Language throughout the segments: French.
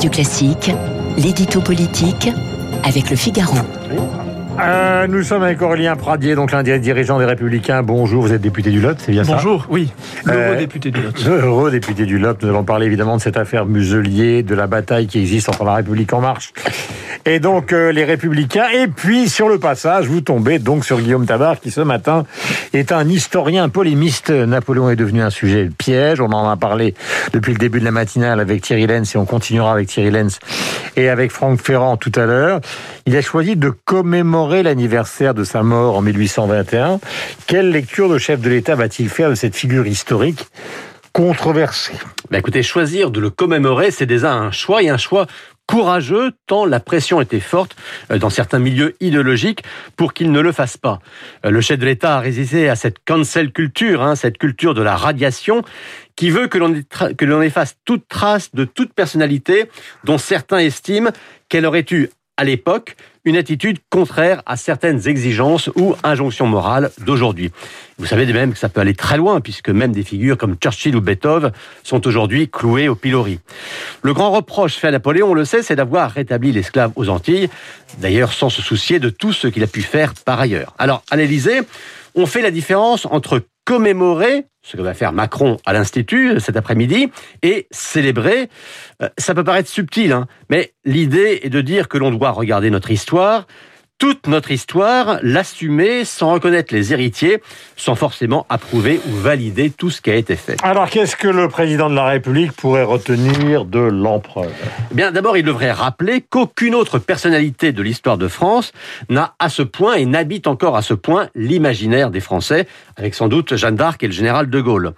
Radio Classique, l'édito politique avec le Figaro. Euh, nous sommes avec Aurélien Pradier, donc l'un des dirigeants des Républicains. Bonjour, vous êtes député du Lot, c'est bien ça Bonjour, oui, heureux député du Lot. Heureux député du Lot. Nous allons parler évidemment de cette affaire Muselier, de la bataille qui existe entre la République en marche et donc euh, les Républicains. Et puis sur le passage, vous tombez donc sur Guillaume Tabar, qui ce matin est un historien polémiste. Napoléon est devenu un sujet de piège. On en a parlé depuis le début de la matinale avec Thierry Lenz et on continuera avec Thierry Lenz et avec Franck Ferrand tout à l'heure. Il a choisi de commémorer l'anniversaire de sa mort en 1821. Quelle lecture le chef de l'État va-t-il faire de cette figure historique controversée? Bah écoutez, choisir de le commémorer, c'est déjà un choix et un choix courageux tant la pression était forte euh, dans certains milieux idéologiques pour qu'il ne le fasse pas. Euh, le chef de l'État a résisté à cette cancel culture, hein, cette culture de la radiation qui veut que l'on efface toute trace de toute personnalité dont certains estiment qu'elle aurait eu à l'époque une attitude contraire à certaines exigences ou injonctions morales d'aujourd'hui. Vous savez même que ça peut aller très loin, puisque même des figures comme Churchill ou Beethoven sont aujourd'hui clouées au pilori. Le grand reproche fait à Napoléon, on le sait, c'est d'avoir rétabli l'esclave aux Antilles, d'ailleurs sans se soucier de tout ce qu'il a pu faire par ailleurs. Alors, à l'Élysée, on fait la différence entre commémorer, ce que va faire Macron à l'Institut euh, cet après-midi, et célébrer. Euh, ça peut paraître subtil, hein, mais l'idée est de dire que l'on doit regarder notre histoire, toute notre histoire, l'assumer sans reconnaître les héritiers, sans forcément approuver ou valider tout ce qui a été fait. Alors qu'est-ce que le président de la République pourrait retenir de l'empereur? Eh Bien d'abord, il devrait rappeler qu'aucune autre personnalité de l'histoire de France n'a à ce point et n'habite encore à ce point l'imaginaire des Français, avec sans doute Jeanne d'Arc et le général de Gaulle.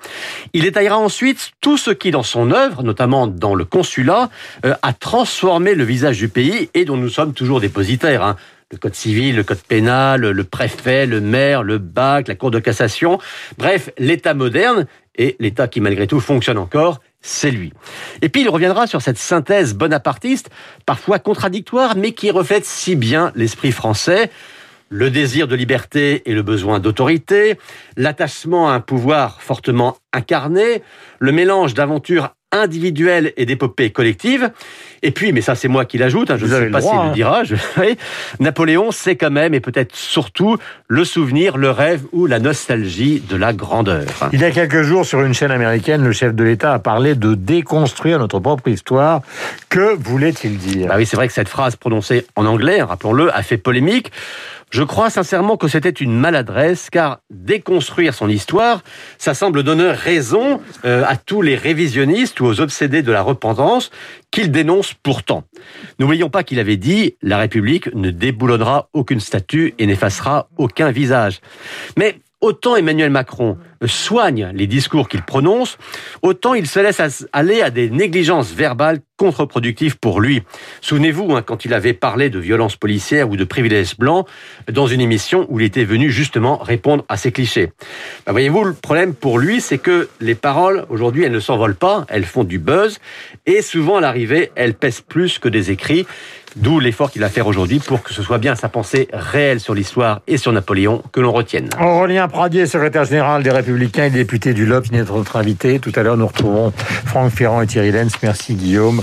Il détaillera ensuite tout ce qui, dans son œuvre, notamment dans le consulat, euh, a transformé le visage du pays et dont nous sommes toujours dépositaires. Hein le code civil, le code pénal, le préfet, le maire, le bac, la cour de cassation. Bref, l'État moderne et l'État qui malgré tout fonctionne encore, c'est lui. Et puis il reviendra sur cette synthèse bonapartiste, parfois contradictoire, mais qui reflète si bien l'esprit français le désir de liberté et le besoin d'autorité, l'attachement à un pouvoir fortement incarné, le mélange d'aventures individuelle et d'épopée collective. Et puis, mais ça c'est moi qui l'ajoute, hein, je ne sais pas s'il le hein. dira, je... Napoléon, c'est quand même, et peut-être surtout, le souvenir, le rêve ou la nostalgie de la grandeur. Il y a quelques jours, sur une chaîne américaine, le chef de l'État a parlé de déconstruire notre propre histoire. Que voulait-il dire? Bah Oui, c'est vrai que cette phrase prononcée en anglais, rappelons-le, a fait polémique. Je crois sincèrement que c'était une maladresse, car déconstruire son histoire, ça semble donner raison euh, à tous les révisionnistes ou aux obsédés de la repentance qu'il dénonce pourtant. N'oublions pas qu'il avait dit « La République ne déboulonnera aucune statue et n'effacera aucun visage ». Mais autant Emmanuel Macron soigne les discours qu'il prononce, autant il se laisse aller à des négligences verbales contre-productives pour lui. Souvenez-vous, hein, quand il avait parlé de violence policière ou de privilèges blancs dans une émission où il était venu justement répondre à ces clichés. Ben, voyez-vous, le problème pour lui, c'est que les paroles, aujourd'hui, elles ne s'envolent pas, elles font du buzz, et souvent à l'arrivée, elles pèsent plus que des écrits. D'où l'effort qu'il va faire aujourd'hui pour que ce soit bien sa pensée réelle sur l'histoire et sur Napoléon que l'on retienne. Aurélien Pradier, secrétaire général des Républicains et député du LOP, notre invité. Tout à l'heure, nous retrouvons Franck Ferrand et Thierry Lenz. Merci Guillaume.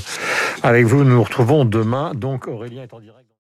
Avec vous, nous nous retrouvons demain. Donc Aurélien est en direct.